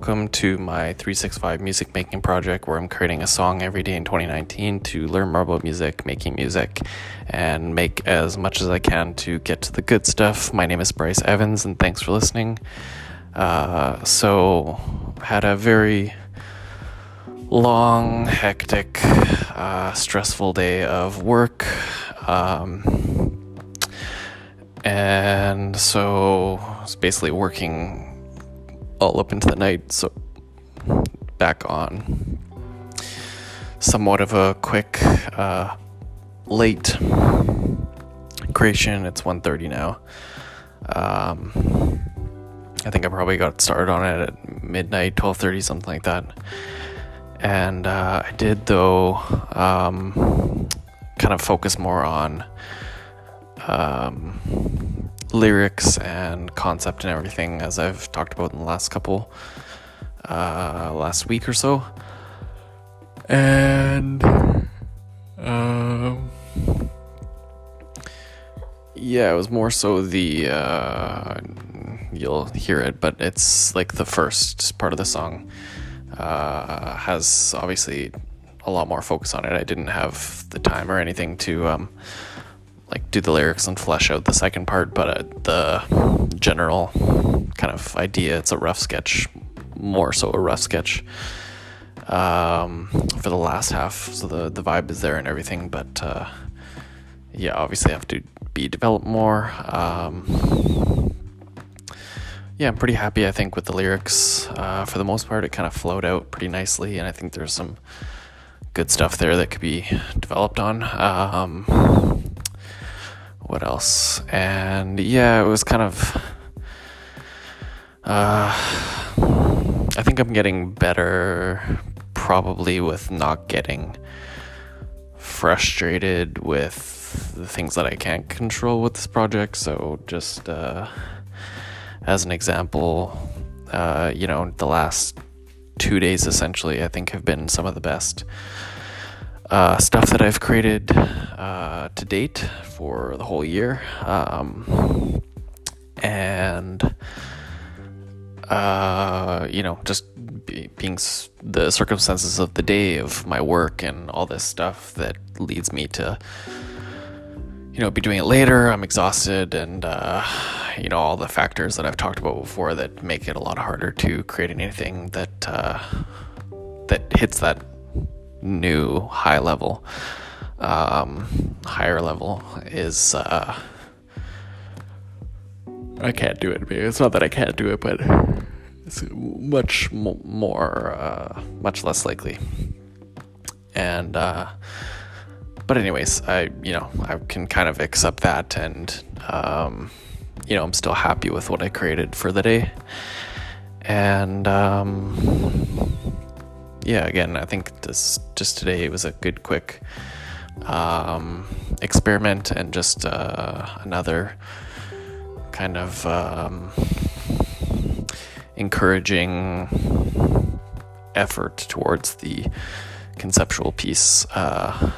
welcome to my 365 music making project where I'm creating a song every day in 2019 to learn more about music, making music, and make as much as I can to get to the good stuff. My name is Bryce Evans, and thanks for listening. Uh, so, had a very long, hectic, uh, stressful day of work. Um, and so, I was basically working all up into the night. So back on somewhat of a quick uh, late creation. It's 1.30 now. Um, I think I probably got started on it at midnight, 12.30, something like that. And uh, I did, though, um, kind of focus more on um, lyrics and concept and everything, as I've talked about in the last couple, uh, last week or so. And, um, yeah, it was more so the, uh, you'll hear it, but it's like the first part of the song, uh, has obviously a lot more focus on it. I didn't have the time or anything to, um, like do the lyrics and flesh out the second part, but uh, the general kind of idea it's a rough sketch, more so a rough sketch um, for the last half. So the the vibe is there and everything, but uh, yeah, obviously have to be developed more. Um, yeah, I'm pretty happy. I think with the lyrics, uh, for the most part, it kind of flowed out pretty nicely, and I think there's some good stuff there that could be developed on. Um, what else? And yeah, it was kind of. Uh, I think I'm getting better, probably with not getting frustrated with the things that I can't control with this project. So, just uh, as an example, uh, you know, the last two days essentially, I think have been some of the best uh, stuff that I've created uh, to date for the whole year. Um, and, uh, you know, just be, being s- the circumstances of the day of my work and all this stuff that leads me to, you know, be doing it later. I'm exhausted and, uh, you know, all the factors that I've talked about before that make it a lot harder to create anything that, uh, that hits that new high level, um, higher level is. Uh, I can't do it. It's not that I can't do it, but it's much more, uh, much less likely. And, uh, but anyways, I, you know, I can kind of accept that and, um, you know, I'm still happy with what I created for the day. And, um, yeah, again, I think this just today it was a good, quick um, experiment and just uh, another kind of um, encouraging effort towards the conceptual piece. Uh,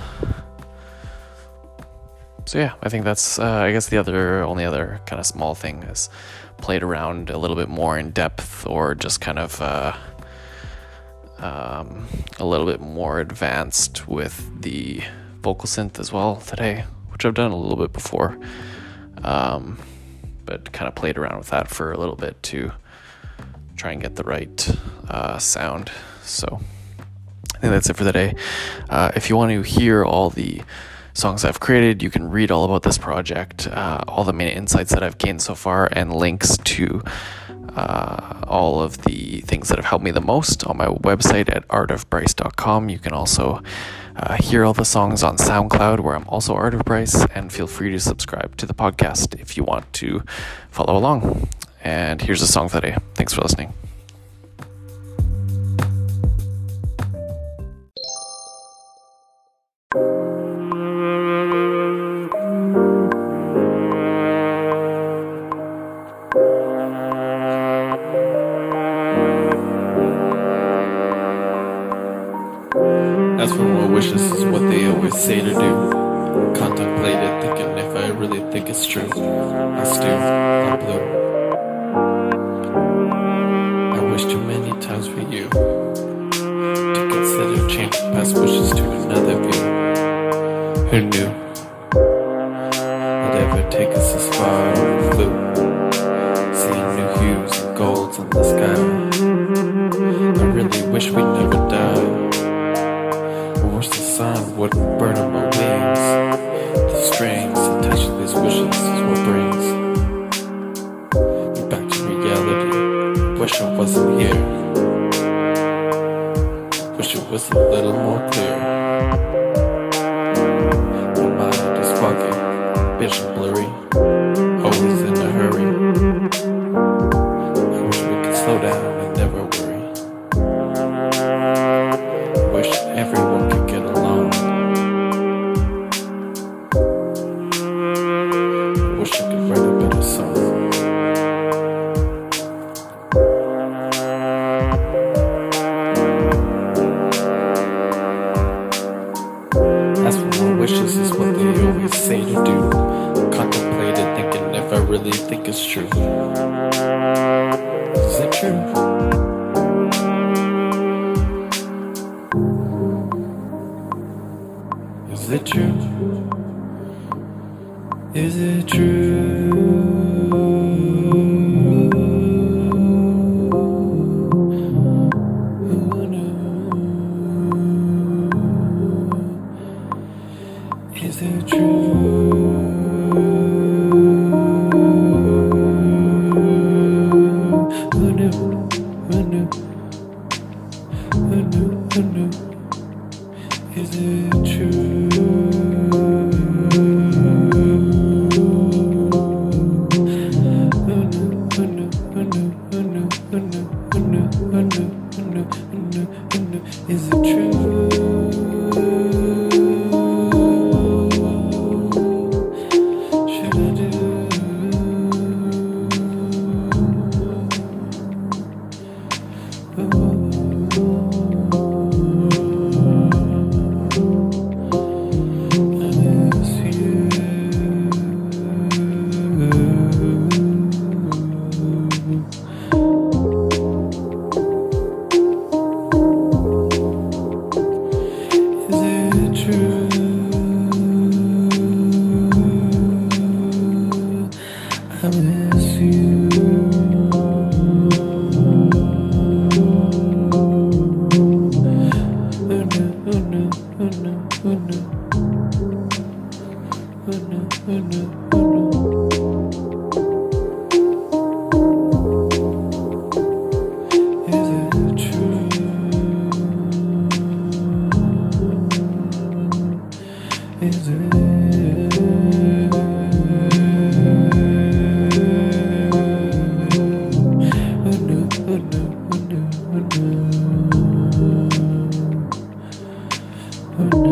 so yeah, I think that's uh, I guess the other only other kind of small thing is played around a little bit more in depth or just kind of uh, um, a little bit more advanced with the vocal synth as well today, which I've done a little bit before. Um, but kind of played around with that for a little bit to try and get the right uh, sound. So I think that's it for the day. Uh, if you want to hear all the songs I've created, you can read all about this project, uh, all the main insights that I've gained so far, and links to uh, all of the things that have helped me the most on my website at artofbryce.com. You can also uh, hear all the songs on SoundCloud, where I'm also Art of Bryce, and feel free to subscribe to the podcast if you want to follow along. And here's a song for today. Thanks for listening. I still got blue. I wish too many times for you to consider changing past wishes to another view. wish I wasn't here. Wish it was a little more clear. My mind is fucking vision blurry. say to do. Contemplated thinking if I really think it's true. Is it true? Is it true? Is it true? Is it true? Under.